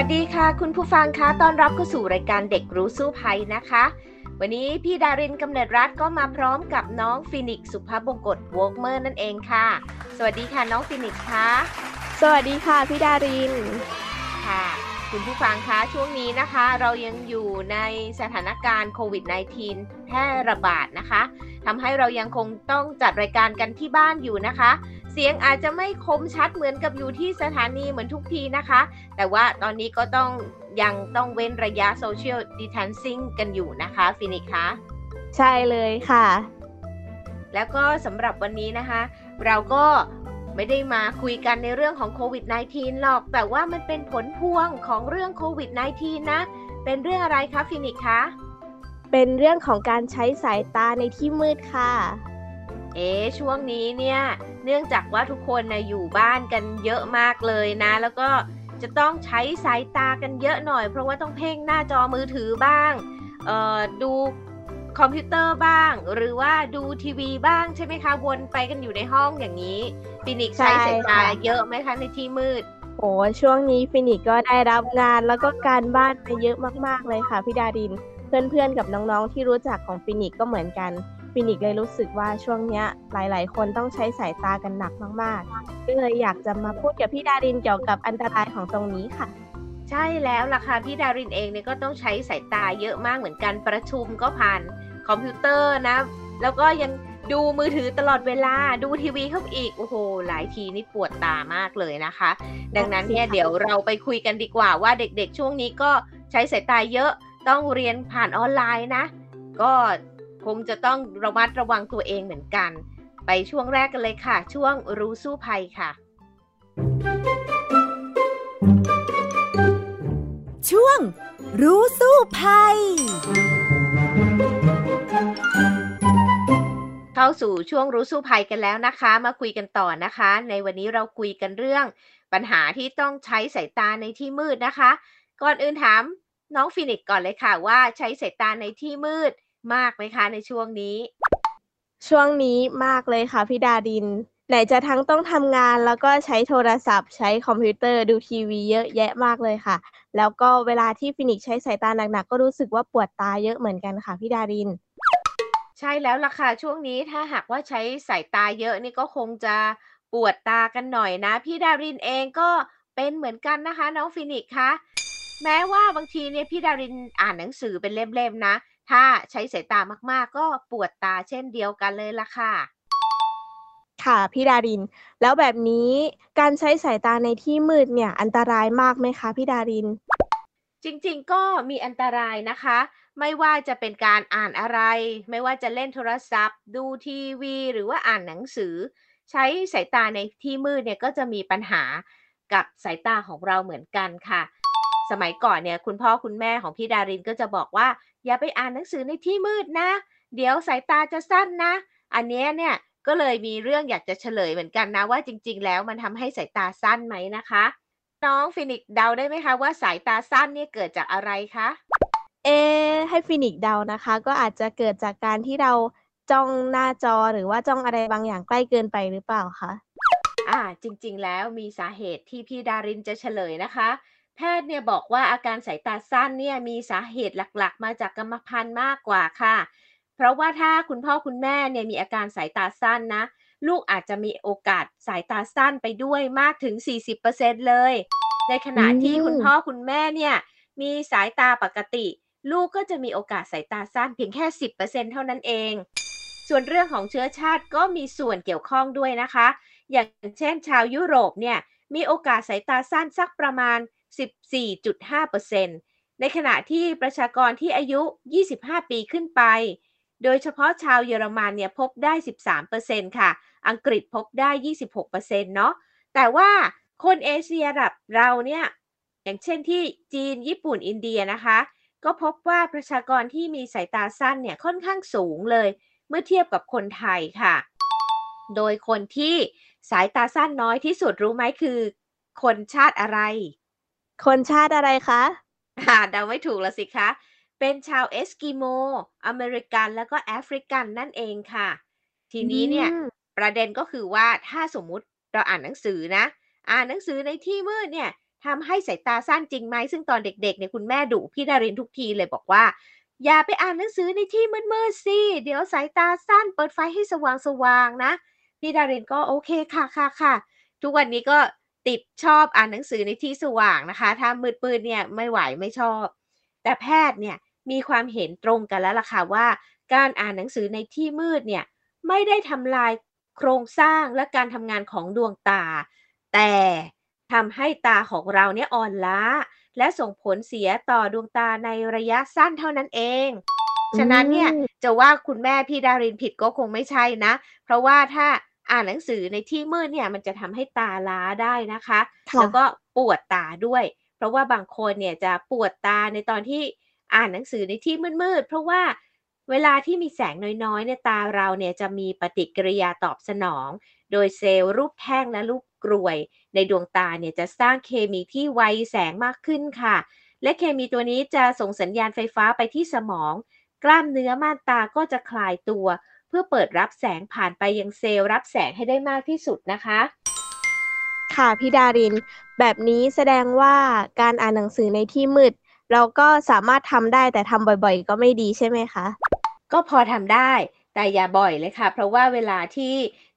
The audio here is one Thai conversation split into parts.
วัสดีค่ะ คุณผู้ฟังคะต้อนรับเข้าสู่รายการเด็กรู้สู้ภัยนะคะ วันนี้พี่ดารินกำเนิดรัฐก็มาพร้อมกับน้องฟินิกสุภาพบงกตวอกเมอร์นั่นเองค่ะ สวัสดีค่ะน้องฟินิกค่ะ สวัสดีค่ะพี่ดารินค่ะ คุณผู้ฟังคะช่วงนี้นะคะ เรายังอยู่ในสถานการณ์โควิด -19 แพร่ระบาดนะคะทำให้เรายังคงต้องจัดรายการกันที่บ้านอยู่นะคะ เสียงอาจจะไม่คมชัดเหมือนกับอยู่ที่สถานีเหมือนทุกทีนะคะ แต่ว่าตอนนี้ก็ต้องยังต้องเว้นระยะ social distancing กันอยู่นะคะฟินิกคะใช่เลยค่ะ แล้วก็สำหรับวันนี้นะคะ เราก็ ไม่ได้มาคุยกันในเรื่องของโควิด -19 หรอก แต่ว่ามันเป็นผลพวงของเรื่องโควิด -19 นะ เป็นเรื่องอะไรคะฟินิกคะ เป็นเรื่องของการใช้สายตาในที่มืดค่ะ เอ๊ช่วงนี้เนี่ย เนื่องจากว่าทุกคนนะอยู่บ้านกันเยอะมากเลยนะ แล้วก็จะต้องใช้สายตากันเยอะหน่อย เพราะว่าต้องเพ่งหน้าจอมือถือบ้างเอ่อดู คอมพิวเตอร์บ้าง หรือว่าดูทีวีบ้างใช่ไหมคะ วนไปกันอยู่ในห้องอย่างนี้ฟินิกใช้สายตาเยอะไหมคะในที่มืดโอ้ช่วงนี้ฟินิกก็ได้รับงานแล้วก็การบ้านไปเยอะมากๆเลยค่ะพี่ดาริน เพื่อนๆกับน้องๆที่รู้จักของฟินิกก็เหมือนกันฟินิกเลยรู้สึกว่าช่วงนี้หลาย ๆ คนต้องใช้สายตากันหนักมากๆก็เลยอยากจะมาพูดกับพี่ดารินเกี่ยวกับอันตรายของตรงนี้ค่ะใช่แล้วล่ะค่ะพี่ดารินเองเนี่ยก็ต้องใช้สายตาเยอะมากเหมือนกันประชุมก็ผ่าน คอมพิวเตอร์นะ แล้วก็ยังดูมือถือตลอดเวลาดูทีวีเข้าอีก โอ้โห หลายทีนี่ปวดตามากเลยนะคะ ดังนั้นเนี่ยเดี๋ยวเราไปคุยกันดีกว่าว่าเด็กๆช่วงนี้ก็ใช้สายตาเยอะต้องเรียนผ่านออนไลน์นะ ก็คงจะต้องระมัดระวังตัวเองเหมือนกัน ไปช่วงแรกกันเลยค่ะ ช่วงรู้สู้ภัยค่ะ ช่วงรู้สู้ภัย เข้าสู่ช่วงรู้สู้ภัยกันแล้วนะคะ มาคุยกันต่อนะคะ ในวันนี้เราคุยกันเรื่อง ปัญหาที่ต้องใช้สายตาในที่มืดนะคะ ก่อนอื่นถามน้องฟินิกก่อนเลยค่ะว่าใช้สายตาในที่มืดมากไหมคะในช่วงนี้ ช่วงนี้มากเลยค่ะพี่ดาริน ไหนจะทั้งต้องทำงานแล้วก็ใช้โทรศัพท์ ใช้คอมพิวเตอร์ดูทีวีเยอะแยะมากเลยค่ะ แล้วก็เวลาที่ฟินิกใช้สายตาหนักๆก็รู้สึกว่าปวดตาเยอะเหมือนกันค่ะพี่ดาริน ใช่แล้วล่ะค่ะ ช่วงนี้ถ้าหากว่าใช้สายตาเยอะนี่ก็คงจะปวดตากันหน่อยนะ พี่ดารินเองก็เป็นเหมือนกันนะคะ น้องฟินิกคะแม้ว่าบางทีเนี่ยพี่ดารินอ่านหนังสือเป็นเล่มๆนะ ถ้าใช้สายตามากๆ ก็ปวดตาเช่นเดียวกันเลยล่ะค่ะ ค่ะพี่ดาริน แล้วแบบนี้การใช้สายตาในที่มืดเนี่ยอันตรายมากไหมคะพี่ดาริน จริงๆ ก็มีอันตรายนะคะ ไม่ว่าจะเป็นการอ่านอะไร ไม่ว่าจะเล่นโทรศัพท์ ดูทีวี หรือว่าอ่านหนังสือ ใช้สายตาในที่มืดเนี่ยก็จะมีปัญหากับสายตาของเราเหมือนกันค่ะ สมัยก่อนเนี่ยคุณพ่อคุณแม่ของพี่ดารินก็จะบอกว่า อย่าไปอ่านหนังสือในที่มืดนะ เดี๋ยวสายตาจะสั้นนะ อันนี้เนี่ยก็เลยมีเรื่องอยากจะเฉลยเหมือนกันนะว่าจริง ๆ แล้วมันทำให้สายตาสั้นไหมนะคะ น้องฟินิกเดาได้ไหมคะว่าสายตาสั้นเนี่ยเกิดจากอะไรคะ เอให้ฟินิกเดานะคะ ก็อาจจะเกิดจากการที่เราจ้องหน้าจอหรือว่าจ้องอะไรบางอย่างใกล้เกินไปหรือเปล่าคะอ่า จริงๆ แล้วมีสาเหตุที่พี่ดารินจะเฉลยนะคะ แพทย์เนี่ยบอกว่าอาการสายตาสั้นเนี่ยมีสาเหตุหลักๆ มาจากกรรมพันธุ์มากกว่าค่ะ เพราะว่าถ้าคุณพ่อคุณแม่เนี่ยมีอาการสายตาสั้นนะ ลูกอาจจะมีโอกาสสายตาสั้นไปด้วยมากถึง 40%เลย ในขณะที่คุณพ่อคุณแม่เนี่ยมีสายตาปกติ ลูกก็จะมีโอกาสสายตาสั้นเพียงแค่ 10%เท่านั้นเอง ส่วนเรื่องของเชื้อชาติก็มีส่วนเกี่ยวข้องด้วยนะคะ อย่างเช่นชาวยุโรปเนี่ยมีโอกาสสายตาสั้นสักประมาณ 14.5%ในขณะที่ประชากรที่อายุ 25 ปีขึ้นไป โดยเฉพาะชาวเยอรมันเนี่ยพบได้ 13%ค่ะ อังกฤษพบได้ 26%เนาะ แต่ว่าคนเอเชียแบบเราเนี่ย อย่างเช่นที่จีน ญี่ปุ่น อินเดียนะคะ ก็พบว่าประชากรที่มีสายตาสั้นเนี่ยค่อนข้างสูงเลย เมื่อเทียบกับคนไทยค่ะ โดยคนที่สายตาสั้นน้อยที่สุดรู้ไหมคือ คนชาติอะไร คนชาติอะไรคะอ่าเดาไม่ถูกแล้วสิคะ เป็นชาวเอสกิโม อเมริกัน แล้วก็แอฟริกันนั่นเองค่ะ ทีนี้เนี่ยอืมประเด็นก็คือว่าถ้าสมมุติเราอ่านหนังสือนะ อ่านหนังสือในที่มืดเนี่ยทำให้สายตาสั้นจริงไหม ซึ่งตอนเด็กๆเนี่ยคุณแม่ดุพี่ดารินทุกทีเลยบอกว่า อย่าไปอ่านหนังสือในที่มืดๆสิ เดี๋ยวสายตาสั้น เปิดไฟให้สว่างๆนะ พี่ดารินก็โอเคค่ะค่ะค่ะ ทุกวันนี้ก็ติดชอบอ่านหนังสือในที่สว่างนะคะ ถ้ามืดๆเนี่ยไม่ไหวไม่ชอบ แต่แพทย์เนี่ย มีความเห็นตรงกันแล้วล่ะค่ะว่า การอ่านหนังสือในที่มืดเนี่ยไม่ได้ทำลายโครงสร้างและการทำงานของดวงตา แต่ทำให้ตาของเราเนี่ยอ่อนล้า และส่งผลเสียต่อดวงตาในระยะสั้นเท่านั้นเอง ฉะนั้นเนี่ยอืมจะว่าคุณแม่พี่ดารินผิดก็คงไม่ใช่นะ เพราะว่าถ้าอ่านหนังสือในที่มืดเนี่ยมันจะทำให้ตาล้าได้นะคะค่ะแล้วก็ปวดตาด้วย เพราะว่าบางคนเนี่ยจะปวดตาในตอนที่ อ่านหนังสือในที่มืดๆ เพราะว่าเวลาที่มีแสงน้อยๆเนี่ยตาเราเนี่ยจะมีปฏิกิริยาตอบสนอง โดยเซลล์รูปแท่งและรูปกรวย ในดวงตาเนี่ยจะสร้างเคมีที่ไวแสงมากขึ้นค่ะ และเคมีตัวนี้จะส่งสัญญาณไฟฟ้าไปที่สมอง กล้ามเนื้อม่านตาก็จะคลายตัว เพื่อเปิดรับแสงผ่านไปยังเซลล์รับแสงให้ได้มากที่สุดนะคะ ค่ะพี่ดาริน แบบนี้แสดงว่าการอ่านหนังสือในที่มืด เราก็สามารถทำได้แต่ทำบ่อยๆ ก็ไม่ดีใช่ไหมคะ ก็พอทำได้แต่อย่าบ่อยเลยค่ะ เพราะว่าเวลาที่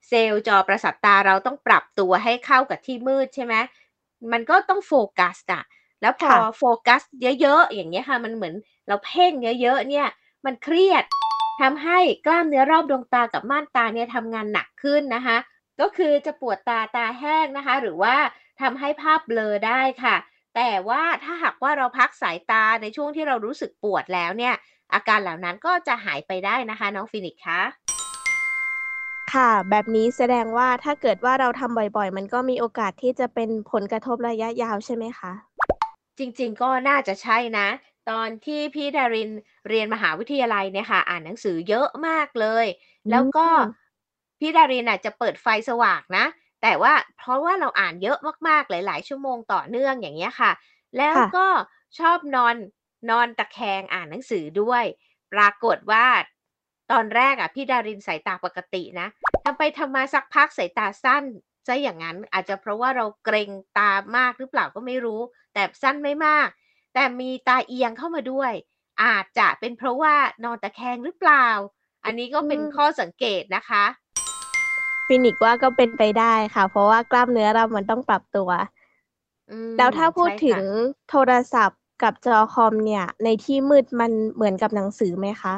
เซลล์จอประสาทตาเราต้องปรับตัวให้เข้ากับที่มืดใช่ไหมมันก็ต้องโฟกัสอะแล้วพอค่ะโฟกัสเยอะๆ อย่างเงี้ยค่ะ มันเหมือนเราเพ่งเยอะๆเนี่ย มันเครียดทำให้กล้ามเนื้อรอบดวงตากับม่านตาเนี่ยทำงานหนักขึ้นนะคะ ก็คือจะปวดตาตาแห้งนะคะ หรือว่าทำให้ภาพเบลอได้ค่ะ แต่ว่าถ้าหากว่าเราพักสายตาในช่วงที่เรารู้สึกปวดแล้วเนี่ย อาการเหล่านั้นก็จะหายไปได้นะคะ น้องฟินิกซ์คะค่ะ แบบนี้แสดงว่าถ้าเกิดว่าเราทำบ่อยๆ มันก็มีโอกาสที่จะเป็นผลกระทบระยะยาวใช่ไหมคะ จริงๆ ก็น่าจะใช่นะ ตอนที่พี่ดารินเรียนมหาวิทยาลัยเนี่ยค่ะ อ่านหนังสือเยอะมากเลย แล้วก็อืมพี่ดารินน่ะจะเปิดไฟสว่างนะ แต่ว่าเพราะว่าเราอ่านเยอะมากๆ หลาย ๆ ชั่วโมงต่อเนื่องอย่างเงี้ยค่ะ แล้วค่ะ ก็ชอบนอนนอนตะแคงอ่านหนังสือด้วย ปรากฏว่าตอนแรกอะพี่ดารินสายตาปกตินะทำไปทำมาสักพักสายตาสั้นซะอย่างนั้น อาจจะเพราะว่าเราเกร็งตามากหรือเปล่าก็ไม่รู้ แต่สั้นไม่มาก แต่มีตาเอียงเข้ามาด้วย อาจจะเป็นเพราะว่านอนตะแคงหรือเปล่า อันนี้ก็เป็นอืมข้อสังเกตนะคะ ฟินิกซ์ว่าก็เป็นไปได้ค่ะ เพราะว่ากล้ามเนื้อเรามันต้องปรับตัว อืมแล้วถ้าพูดใช่ถึค่ะงโทรศัพท์กับจอคอมเนี่ย ในที่มืดมันเหมือนกับหนังสือไหมคะ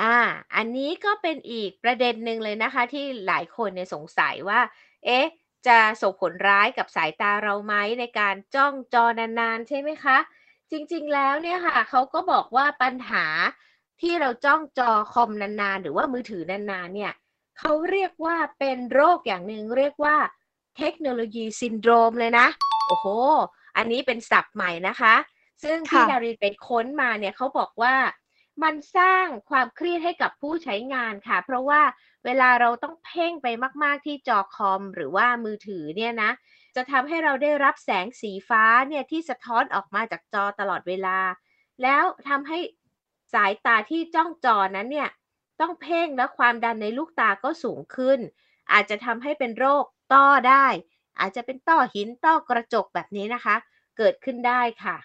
อ่า อันนี้ก็เป็นอีกประเด็นหนึ่งเลยนะคะ ที่หลายคนเนี่ยสงสัยว่า เอ๊ะ จะส่งผลร้ายกับสายตาเราไหมในการจ้องจอนานๆ ใช่ไหมคะ จริงๆแล้วเนี่ยค่ะเขาก็บอกว่าปัญหาที่เราจ้องจอคอมนานๆ หรือว่ามือถือนานๆ เนี่ย เขาเรียกว่าเป็นโรคอย่างหนึ่งเรียกว่าเทคโนโลยีซินโดรมเลยนะ โอ้โห อันนี้เป็นศัพท์ใหม่นะคะ ซึ่งพี่ดารินไปค้นมาเนี่ยเขาบอกว่ามันสร้างความเครียดให้กับผู้ใช้งานค่ะ เพราะว่าเวลาเราต้องเพ่งไปมาก ๆ ที่จอคอมหรือว่ามือถือเนี่ยนะ จะทำให้เราได้รับแสงสีฟ้าเนี่ยที่สะท้อนออกมาจากจอตลอดเวลา แล้วทำให้สายตาที่จ้องจอนั้นเนี่ย ต้องเพ่งและความดันในลูกตาก็สูงขึ้น อาจจะทำให้เป็นโรคต้อได้ อาจจะเป็นต้อหินต้อกระจกแบบนี้นะคะ เกิดขึ้นได้ค่ะ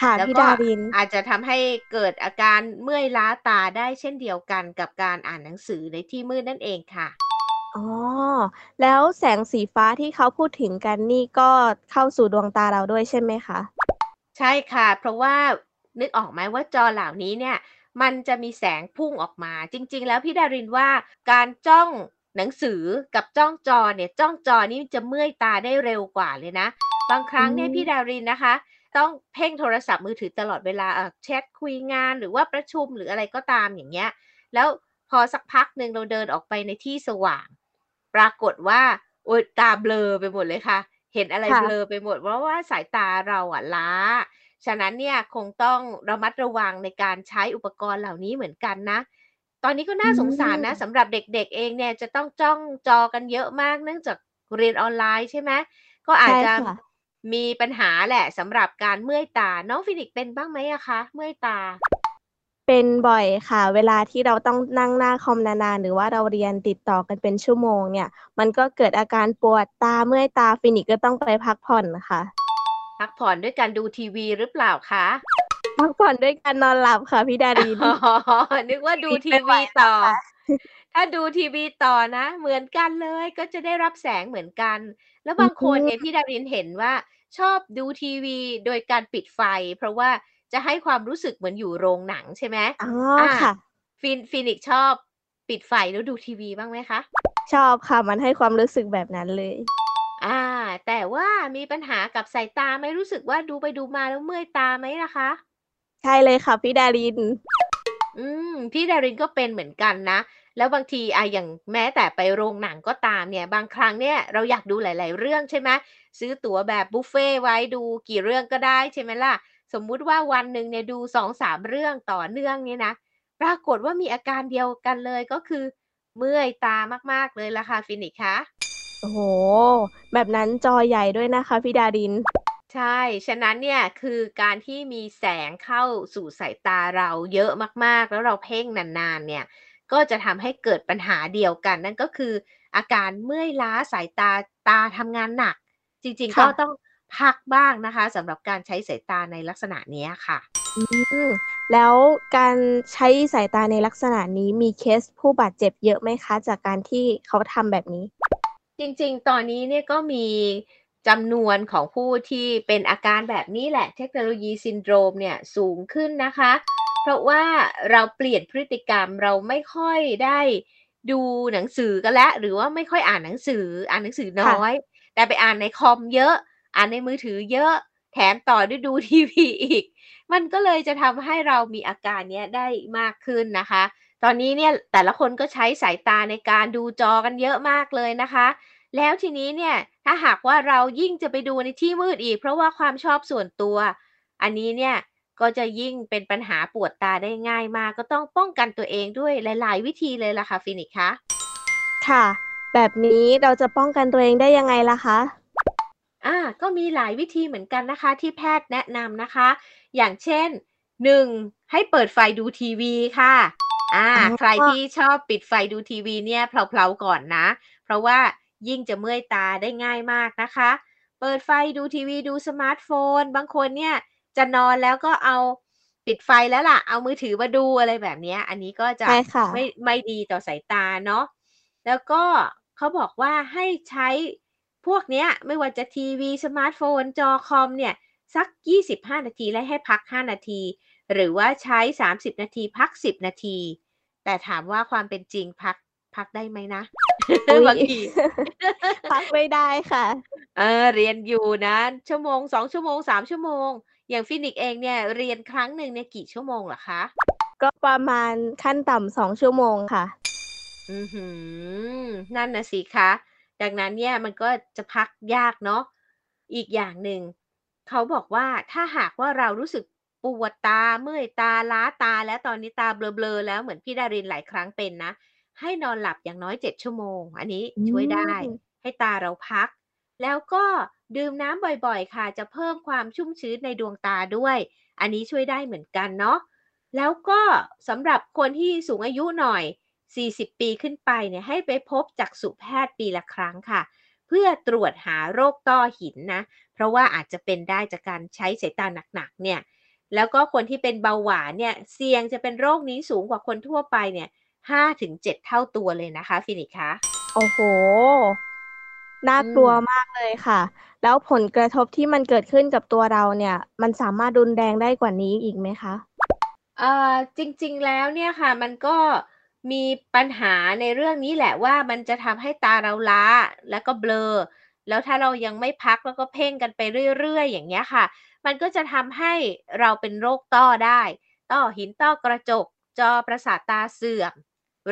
ค่ะแล้วพี่ก็ดาริน อาจจะทำให้เกิดอาการเมื่อยล้าตาได้เช่นเดียวกันกับการอ่านหนังสือในที่มืดนั่นเองค่ะ อ๋อ แล้วแสงสีฟ้าที่เขาพูดถึงกันนี่ก็เข้าสู่ดวงตาเราด้วยใช่ไหมคะ ใช่ค่ะ เพราะว่านึกออกไหมว่าจอเหล่านี้เนี่ย มันจะมีแสงพุ่งออกมา จริง ๆ แล้วพี่ดารินว่าการจ้องหนังสือกับจ้องจอเนี่ยจ้องจอนี่จะเมื่อยตาได้เร็วกว่าเลยนะ บางครั้งเนี่ยอืมพี่ดารินนะคะ ต้องเพ่งโทรศัพท์มือถือตลอดเวลาเอ่อแชทคุยงานหรือว่าประชุมหรืออะไรก็ตามอย่างเงี้ย แล้วพอสักพักหนึ่งเราเดินออกไปในที่สว่าง ปรากฏว่าโอ๊ยตาเบลอไปหมดเลยค่ะ เห็นอะไรค่ะเบลอไปหมดเพราะว่าสายตาเราอะล้า ฉะนั้นเนี่ยคงต้องระมัดระวังในการใช้อุปกรณ์เหล่านี้เหมือนกันนะ ตอนนี้ก็น่าสงสารนะ อืมสำหรับเด็กๆเองเนี่ยจะต้องจ้องจอกันเยอะมากเนื่องจากเรียนออนไลน์ใช่ไหมใช่ค่ะ ก็อาจจะมีปัญหาแหละสำหรับการเมื่อยตา น้องฟินิกซ์เป็นบ้างไหมอะคะ เมื่อยตา?เป็นบ่อยค่ะ เวลาที่เราต้องนั่งหน้าคอมนานๆหรือว่าเราเรียนติดต่อกันเป็นชั่วโมงเนี่ย มันก็เกิดอาการปวดตาเมื่อยตาฟินิกซ์ก็ต้องไปพักผ่อนค่ะ พักผ่อนด้วยการดูทีวีหรือเปล่าคะ?พักผ่อนด้วยการนอนหลับค่ะพี่ดาริน อ๋อ นึกว่าดูฟินิกซ์ทีไม่ไหวแล้วค่ะถ้าดูทีวีต่อนะ เหมือนกันเลยก็จะได้รับแสงเหมือนกัน แล้วบางคนเนี่ย อืมพี่ดารินเห็นว่า ชอบดูทีวีโดยการปิดไฟ เพราะว่าจะให้ความรู้สึกเหมือนอยู่โรงหนังใช่ไหม?อ๋ออาค่ะฟินฟินิกซ์ชอบปิดไฟแล้วดูทีวีบ้างไหมคะ?ชอบค่ะ มันให้ความรู้สึกแบบนั้นเลย อา แต่ว่ามีปัญหากับสายตาไหม?รู้สึกว่าดูไปดูมาแล้วเมื่อยตาไหมล่ะคะ?ใช่เลยค่ะ พี่ดาริน อืม พี่ดารินก็เป็นเหมือนกันนะ แล้วบางทีอะอย่างแม้แต่ไปโรงหนังก็ตามเนี่ย บางครั้งเนี่ยเราอยากดูหลาย ๆ เรื่องใช่ไหม ซื้อตั๋วแบบบุฟเฟต์ไว้ ดูกี่เรื่องก็ได้ ใช่ไหมล่ะ สมมุติว่าวันหนึ่งเนี่ยดู 2-3 เรื่องต่อเนื่องเนี่ยนะ ปรากฏว่ามีอาการเดียวกันเลย ก็คือเมื่อยตามาก ๆ เลยล่ะค่ะ ฟินิกซ์คะ โอ้โฮแบบนั้นจอใหญ่ด้วยนะคะพี่ดาริน ใช่ ฉะนั้นเนี่ยคือการที่มีแสงเข้าสู่สายตาเราเยอะมากๆ แล้วเราเพ่งนานๆ เนี่ย ก็จะทำให้เกิดปัญหาเดียวกัน นั่นก็คือ อาการเมื่อยล้าสายตาตาทำงานหนัก จริงๆคก็่ะ ต้องพักบ้างนะคะสำหรับการใช้สายตาในลักษณะเนี้ยค่ะ อืม แล้วการใช้สายตาในลักษณะนี้มีเคสผู้บาดเจ็บเยอะไหมคะ จากการที่เขาทำแบบนี้? จริง ๆ ตอนนี้เนี่ยก็มีจำนวนของผู้ที่เป็นอาการแบบนี้แหละ เทคโนโลยี Syndrome เนี่ยสูงขึ้นนะคะ เพราะว่าเราเปลี่ยนพฤติกรรมเราไม่ค่อยได้ดูหนังสือกันแล้ว หรือว่าไม่ค่อยอ่านหนังสือ อ่านหนังสือคน่ะอย แต่ไปอ่านในคอมเยอะ อ่านในมือถือเยอะ แถมต่อด้วยดูทีวีอีก มันก็เลยจะทำให้เรามีอาการเนี้ยได้มากขึ้นนะคะ ตอนนี้เนี่ยแต่ละคนก็ใช้สายตาในการดูจอกันเยอะมากเลยนะคะ แล้วทีนี้เนี่ยถ้าหากว่าเรายิ่งจะไปดูในที่มืดอีก เพราะว่าความชอบส่วนตัว อันนี้เนี่ยก็จะยิ่งเป็นปัญหาปวดตาได้ง่ายมาก ก็ต้องป้องกันตัวเองด้วยหลาย ๆ วิธีเลยล่ะค่ะฟินิกซ์คะค่ะ แบบนี้เราจะป้องกันตัวเองได้ยังไงล่ะคะ?อาก็มีหลายวิธีเหมือนกันนะคะ ที่แพทย์แนะนำนะคะ อย่างเช่น 1 ให้เปิดไฟดูทีวีค่ะ อาอ๋อใครที่ชอบปิดไฟดูทีวีเนี่ยเพลาๆก่อนนะ เพราะว่ายิ่งจะเมื่อยตาได้ง่ายมากนะคะ เปิดไฟดูทีวีดูสมาร์ตโฟน บางคนเนี่ยจะนอนแล้วก็เอาปิดไฟแล้วล่ะ เอามือถือมาดูอะไรแบบเนี้ยอันนี้ก็จะใช่ค่ะไม่ไม่ดีต่อสายตาเนาะ แล้วก็เขาบอกว่าให้ใช้พวกเนี้ย ไม่ว่าจะทีวี สมาร์ตโฟน จอคอมเนี่ย สัก 25 นาทีและให้พัก 5 นาที หรือว่าใช้ 30 นาทีพัก 10 นาที แต่ถามว่าความเป็นจริงพักพักได้ไหมนะ?อุ๊ยบางทีพักไม่ได้ค่ะ เออ เรียนอยู่นะ ชั่วโมง2ชั่วโมง3ชั่วโมง อย่างฟินิกซ์เองเนี่ยเรียนครั้งหนึ่งเนี่ยกี่ชั่วโมงเหรอคะ?ก็ประมาณขั้นต่ำ2ชั่วโมงค่ะ อื้อฮือ นั่นน่ะสิคะ ดังนั้นเนี่ยมันก็จะพักยากเนาะอีกอย่างหนึ่ง เขาบอกว่าถ้าหากว่าเรารู้สึก ปวดตาเมื่อยตาล้าตาแล้วตอนนี้ตาเบลอๆแล้วเหมือนพี่ดารินหลายครั้งเป็นนะ ให้นอนหลับอย่างน้อย7ชั่วโมง อันนี้อืช่วยได้ ม ให้ตาเราพัก แล้วก็ดื่มน้ำบ่อยๆ ค่ะ จะเพิ่มความชุ่มชื้นในดวงตาด้วย อันนี้ช่วยได้เหมือนกันเนาะแล้วก็สำหรับคนที่สูงอายุหน่อย 40 ปีขึ้นไปเนี่ยให้ไปพบจักษุแพทย์ปีละครั้งค่ะ เพื่อตรวจหาโรคต้อหินนะ เพราะว่าอาจจะเป็นได้จากการใช้สายตาหนักๆเนี่ย แล้วก็คนที่เป็นเบาหวานเนี่ยเสี่ยงจะเป็นโรคนี้สูงกว่าคนทั่วไปเนี่ย5-7เท่าตัวเลยนะคะฟินิกซ์คะโอ้โฮน่ากลัวมากเลยค่ะ อืม แล้วผลกระทบที่มันเกิดขึ้นกับตัวเราเนี่ย มันสามารถรุนแรงได้กว่านี้อีกไหมคะ?เอ่อจริงๆแล้วเนี่ยค่ะ มันก็มีปัญหาในเรื่องนี้แหละว่ามันจะทำให้ตาเราล้าแล้วก็เบลอ แล้วถ้าเรายังไม่พักแล้วก็เพ่งกันไปเรื่อยๆ อย่างเงี้ยค่ะ มันก็จะทำให้เราเป็นโรคต้อได้ ต้อหินต้อกระจก จอประสาทตาเสื่อม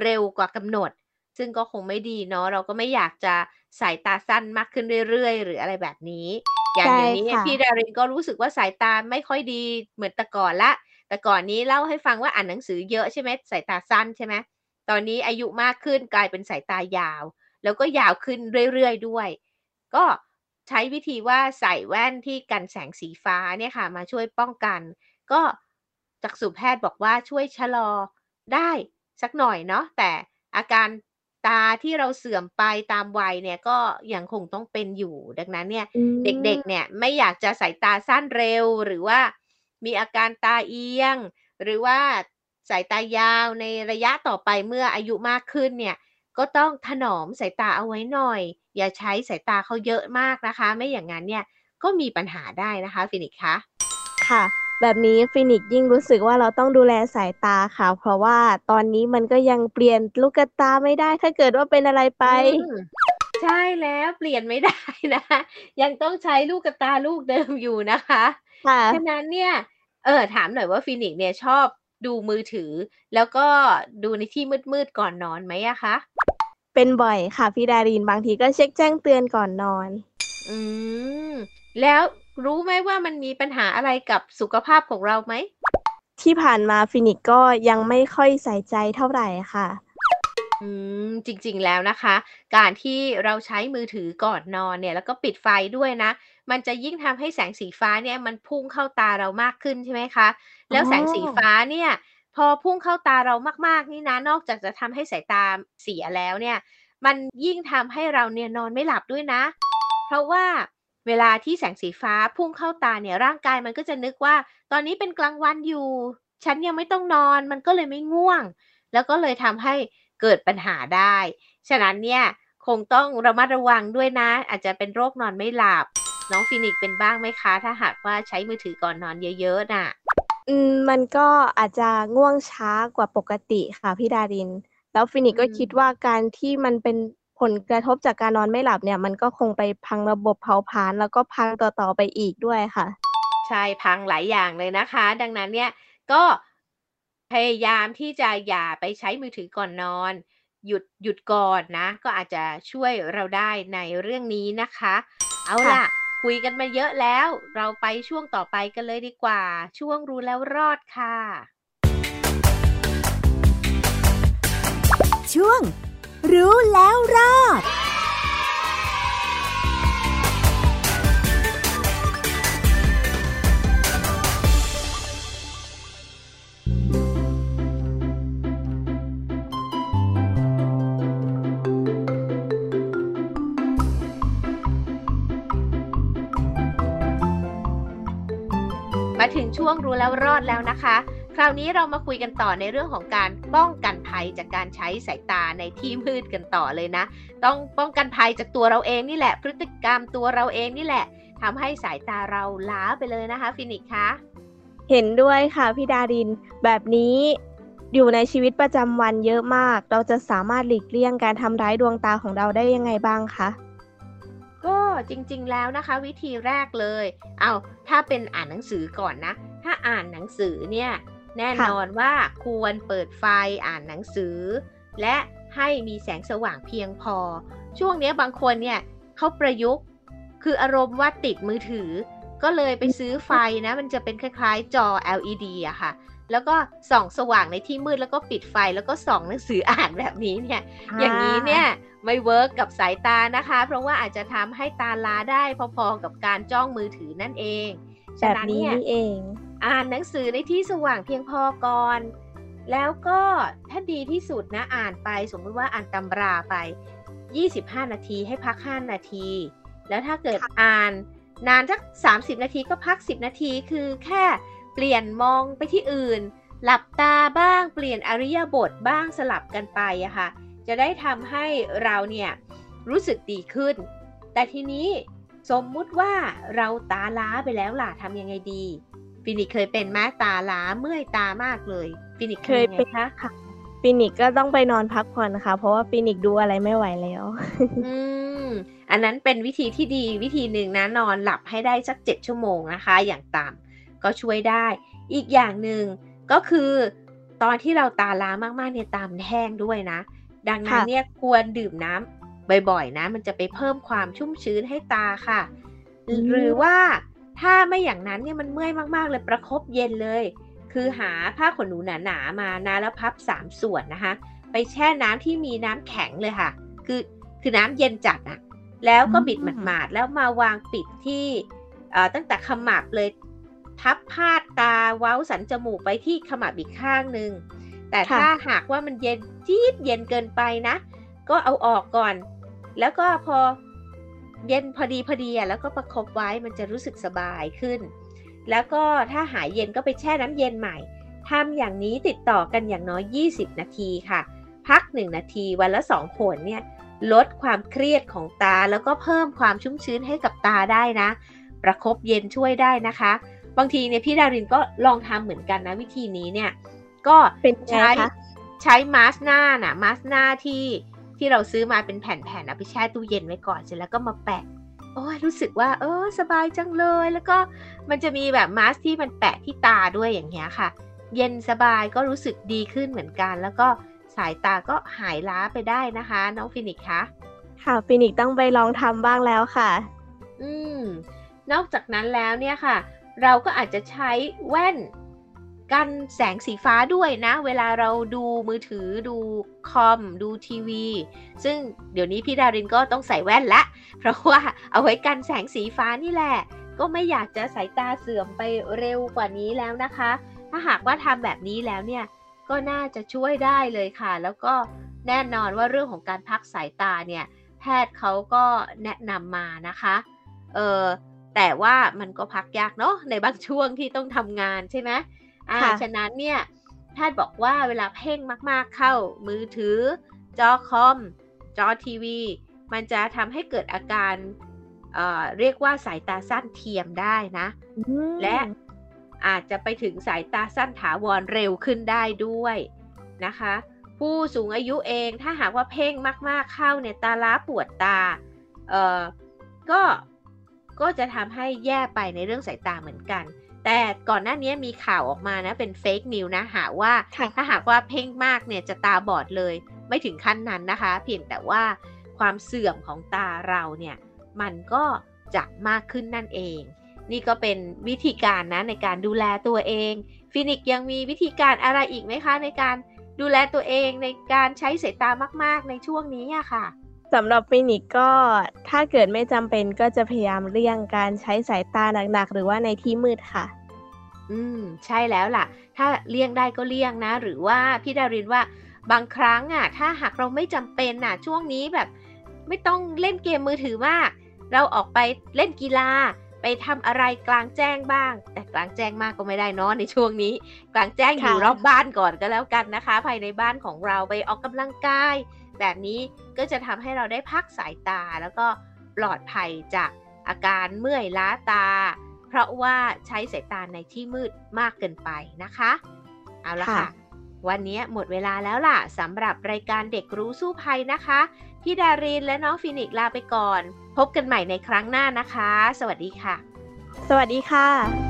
เร็วกว่ากำหนด ซึ่งก็คงไม่ดีเนาะเราก็ไม่อยากจะสายตาสั้นมากขึ้นเรื่อยๆ หรืออะไรแบบนี้ อย่างใช่อย่างนี้เนี่ยค่ะพี่ดารินก็รู้สึกว่าสายตาไม่ค่อยดีเหมือนแต่ก่อนละ แต่ก่อนนี้เล่าให้ฟังว่าอ่านหนังสือเยอะใช่ไหมสายตาสั้นใช่ไหมตอนนี้อายุมากขึ้นกลายเป็นสายตายาว แล้วก็ยาวขึ้นเรื่อยๆด้วย ก็ ใช้วิธีว่าใส่แว่นที่กันแสงสีฟ้าเนี่ยค่ะ มาช่วยป้องกัน ก็จักษุแพทย์บอกว่าช่วยชะลอได้สักหน่อยเนาะแต่อาการตาที่เราเสื่อมไปตามวัยเนี่ยก็ยังคงต้องเป็นอยู่ ดังนั้นเนี่ยอืมเด็กๆ เนี่ยไม่อยากจะสายตาสั้นเร็ว หรือว่ามีอาการตาเอียง หรือว่าสายตายาวในระยะต่อไปเมื่ออายุมากขึ้นเนี่ย ก็ต้องถนอมสายตาเอาไว้หน่อย อย่าใช้สายตาเขาเยอะมากนะคะ ไม่อย่างนั้นเนี่ยก็มีปัญหาได้นะคะฟินิกซ์คะค่ะ แบบนี้ฟินิกซ์ยิ่งรู้สึกว่าเราต้องดูแลสายตาค่ะ เพราะว่าตอนนี้มันก็ยังเปลี่ยนลูกตาไม่ได้ ถ้าเกิดว่าเป็นอะไรไปอืมใช่แล้วเปลี่ยนไม่ได้นะคะยังต้องใช้ลูกตาลูกเดิมอยู่นะคะ ค่ะฉะนั้นเนี่ยเออถามหน่อยว่าฟินิกซ์เนี่ยชอบ ดูมือถือ แล้วก็ดูในที่มืดๆก่อนนอนไหมอะคะ เป็นบ่อยค่ะพี่ดารินบางทีก็เช็คแจ้งเตือนก่อนนอน อืม แล้วรู้ไหมว่ามันมีปัญหาอะไรกับสุขภาพของเราไหม ที่ผ่านมาฟินิกซ์ก็ยังไม่ค่อยใส่ใจเท่าไหร่ค่ะ อืม จริง ๆ แล้วนะคะ การที่เราใช้มือถือก่อนนอนเนี่ย แล้วก็ปิดไฟด้วยนะ มันจะยิ่งทำให้แสงสีฟ้าเนี่ย มันพุ่งเข้าตาเรามากขึ้น ใช่ไหมคะแล้วแสงสีอ๋อฟ้าเนี่ย พอพุ่งเข้าตาเรามาก ๆ นี่นะ นอกจากจะทำให้สายตาเสียแล้วเนี่ย มันยิ่งทำให้เราเนี่ยนอนไม่หลับด้วยนะ เพราะว่าเวลาที่แสงสีฟ้าพุ่งเข้าตาเนี่ย ร่างกายมันก็จะนึกว่า ตอนนี้เป็นกลางวันอยู่ ฉันยังไม่ต้องนอน มันก็เลยไม่ง่วง แล้วก็เลยทำให้ เกิดปัญหาได้ ฉะนั้นเนี่ยคงต้องระมัดระวังด้วยนะ อาจจะเป็นโรคนอนไม่หลับ น้องฟินิกซ์เป็นบ้างไหมคะ ถ้าหากว่าใช้มือถือก่อนนอนเยอะๆน่ะอืมมันก็อาจจะง่วงช้ากว่าปกติค่ะพี่ดาริน แล้วฟินิกซ์ก็อืมคิดว่าการที่มันเป็นผลกระทบจากการนอนไม่หลับเนี่ย มันก็คงไปพังระบบเผาผลาญแล้วก็พังต่อๆไปอีกด้วยค่ะ ใช่พังหลายอย่างเลยนะคะ ดังนั้นเนี่ยก็ พยายามที่จะอย่าไปใช้มือถือก่อนนอน หยุด หยุดก่อนนะ ก็อาจจะช่วยเราได้ในเรื่องนี้นะคะ เอาค่ะ ล่ะ คุยกันมาเยอะแล้ว เราไปช่วงต่อไปกันเลยดีกว่า ช่วงรู้แล้วรอดค่ะ ช่วง รู้แล้วรอด ถึงช่วงรู้แล้วรอดแล้วนะคะ คราวนี้เรามาคุยกันต่อในเรื่องของการป้องกันภัยจากการใช้สายตาในที่มืดกันต่อเลยนะ ต้องป้องกันภัยจากตัวเราเองนี่แหละ พฤติกรรมตัวเราเองนี่แหละทำให้สายตาเราล้าไปเลยนะคะ ฟินิกซ์คะเห็นด้วยค่ะพี่ดาริน แบบนี้อยู่ในชีวิตประจำวันเยอะมาก เราจะสามารถหลีกเลี่ยงการทำร้ายดวงตาของเราได้ยังไงบ้างคะ ก็จริงๆแล้วนะคะ วิธีแรกเลย เอาถ้าเป็นอ่านหนังสือก่อนนะ ถ้าอ่านหนังสือเนี่ยแน่นอนว่าควรเปิดไฟอ่านหนังสือ และให้มีแสงสว่างเพียงพอ ช่วงนี้บางคนเนี่ยเขาประยุกต์คืออารมณ์ว่าติดมือถือ ก็เลยไปซื้อไฟนะ มันจะเป็นคล้ายๆจอ LED อะค่ะ แล้วก็ส่องสว่างในที่มืดแล้วก็ปิดไฟแล้วก็ส่องหนังสืออ่านแบบนี้เนี่ย อย่างนี้เนี่ยไม่เวิร์กกับสายตานะคะ เพราะว่าอาจจะทำให้ตาล้าได้พอๆกับการจ้องมือถือนั่นเองแบฉะบนั้นนี้เนี่ยนี่เอง อ่านหนังสือในที่สว่างเพียงพอก่อนแล้วก็ถ้าดีที่สุดนะอ่านไปสมมติว่าอ่านตำราไป 25 นาทีให้พัก 5 นาที แล้วถ้าเกิดอ่านนานสัก30 นาทีก็พัก 10 นาทีคือแค่ เปลี่ยนมองไปที่อื่น หลับตาบ้างเปลี่ยนอิริยาบถบ้างสลับกันไปอะค่ะ จะได้ทำให้เราเนี่ยรู้สึกดีขึ้น แต่ทีนี้สมมุติว่าเราตาล้าไปแล้วล่ะทำยังไงดีฟินิกซ์เคยเป็นไหมตาล้าเมื่อยตามากเลยฟินิกซ์เคยเป็นค่ะ ทำไงคะฟินิกซ์ก็ต้องไปนอนพักผ่อนค่ะเพราะว่าฟินิกซ์ดูอะไรไม่ไหวแล้ว อืม อันนั้นเป็นวิธีที่ดีวิธีหนึ่งนะนอนหลับให้ได้สักเจ็ดชั่วโมงนะคะ อย่างต่ำ ก็ช่วยได้ อีกอย่างหนึ่งก็คือตอนที่เราตาล้ามากๆเนี่ยตามนแห้งด้วยนะ ดังนั้นเนี่ยควรดื่มน้ำบ่อยๆนะ มันจะไปเพิ่มความชุ่มชื้นให้ตาค่ะ หรือว่าถ้าไม่อย่างนั้นเนี่ยมันเมื่อยมากๆเลยประครบเย็นเลย คือหาผ้าขนหนูหนาๆมานะแล้วพับสามส่วนนะคะ ไปแช่น้ำที่มีน้ำแข็งเลยค่ะ คือคือน้ำเย็นจัดอะแล้วก็บิดหมาดๆแล้วมาวางปิดที่ตั้งแต่ขมับเลย ทับพาดตาเว้าสันจมูกไปที่ขมับอีกข้างหนึ่ง แต่ถ้าหากว่ามันเย็นจี๊ดเย็นเกินไปนะ ก็เอาออกก่อน แล้วก็พอเย็นพอดีพอดีแล้วก็ประคบไว้มันจะรู้สึกสบายขึ้น แล้วก็ถ้าหายเย็นก็ไปแช่น้ำเย็นใหม่ทำอย่างนี้ติดต่อกันอย่างน้อย 20 นาทีค่ะ พัก 1 นาทีวันละ2ขนเนี่ยลดความเครียดของตาแล้วก็เพิ่มความชุ่มชื้นให้กับตาได้นะ ประครบเย็นช่วยได้นะคะ บางทีเนี่ยพี่ดารินก็ลองทำเหมือนกันนะวิธีนี้เนี่ยก็ใช้ใช้มาสหน้าน่ะมาสหน้าที่ที่เราซื้อมาเป็นแผ่นๆเอาไปแช่ตู้เย็นไว้ก่อนเสร็จแล้วก็มาแปะโอ้ยรู้สึกว่า เออ สบายจังเลย แล้วก็มันจะมีแบบมาสที่มันแปะที่ตาด้วยอย่างเงี้ยค่ะ เย็นสบายก็รู้สึกดีขึ้นเหมือนกัน แล้วก็สายตาก็หายล้าไปได้นะคะ น้องฟินิกซ์คะค่ะฟินิกซ์ต้องไปลองทำบ้างแล้วค่ะ อืมนอกจากนั้นแล้วเนี่ยค่ะ เราก็อาจจะใช้แว่นกันแสงสีฟ้าด้วยนะ เวลาเราดูมือถือดูคอม ดูทีวี ซึ่งเดี๋ยวนี้พี่ดารินก็ต้องใส่แว่นละ เพราะว่าเอาไว้กันแสงสีฟ้านี่แหละ ก็ไม่อยากจะสายตาเสื่อมไปเร็วกว่านี้แล้วนะคะ ถ้าหากว่าทำแบบนี้แล้วเนี่ย ก็น่าจะช่วยได้เลยค่ะ แล้วก็แน่นอนว่าเรื่องของการพักสายตาเนี่ย แพทย์เขาก็แนะนำมานะคะ เออ แต่ว่ามันก็พักยากเนาะในบางช่วงที่ต้องทำงานใช่ไหมอ่าฉะนั้นเนี่ยแพทย์บอกว่าเวลาเพ่งมากๆเข้ามือถือ จอคอม จอทีวี มันจะทำให้เกิดอาการเอ่อเรียกว่าสายตาสั้นเทียมได้นะ และอาจจะไปถึงสายตาสั้นถาวรเร็วขึ้นได้ด้วยนะคะ ผู้สูงอายุเองถ้าหากว่าเพ่งมาก ๆเข้าเนี่ยตาล้าปวดตา เอ่อ ก็ ก็จะทำให้แย่ไปในเรื่องสายตาเหมือนกัน แต่ก่อนหน้านี้มีข่าวออกมานะเป็นเฟกนิวนะหาว่าถ้าหากว่าเพ่งมากเนี่ยจะตาบอดเลย ไม่ถึงขั้นนั้นนะคะ เพียงแต่ว่าความเสื่อมของตาเราเนี่ยมันก็จะมากขึ้นนั่นเอง นี่ก็เป็นวิธีการนะในการดูแลตัวเอง ฟินิกซ์ยังมีวิธีการอะไรอีกไหมคะ ในการดูแลตัวเองในการใช้สายตามาก ๆ ในช่วงนี้อะค่ะ สำหรับฟินิกซ์ก็ถ้าเกิดไม่จำเป็นก็จะพยายามเลี่ยงการใช้สายตาหนักๆ หรือว่าในที่มืดค่ะ อืม ใช่แล้วล่ะ ถ้าเลี่ยงได้ก็เลี่ยงนะ หรือว่าพี่ดารินว่าบางครั้งอะ ถ้าหากเราไม่จำเป็นอะ ช่วงนี้แบบ ไม่ต้องเล่นเกมมือถือมาก เราออกไปเล่นกีฬา ไปทำอะไรกลางแจ้งบ้าง แต่กลางแจ้งมากก็ไม่ได้นอนในช่วงนี้ กลางแจ้งอยู่รอบบ้านก่อนก็แล้วกันนะคะ ภายในบ้านของเราไปออกกำลังกาย แบบนี้ ก็จะทำให้เราได้พักสายตา แล้วก็ปลอดภัยจากอาการเมื่อยล้าตา เพราะว่าใช้สายตาในที่มืดมากเกินไปนะคะ เอาละค่ะ วันนี้หมดเวลาแล้วล่ะสำหรับรายการเด็กรู้สู้ภัยนะคะ พี่ดารินและน้องฟินิกลาไปก่อน พบกันใหม่ในครั้งหน้านะคะ สวัสดีค่ะ สวัสดีค่ะ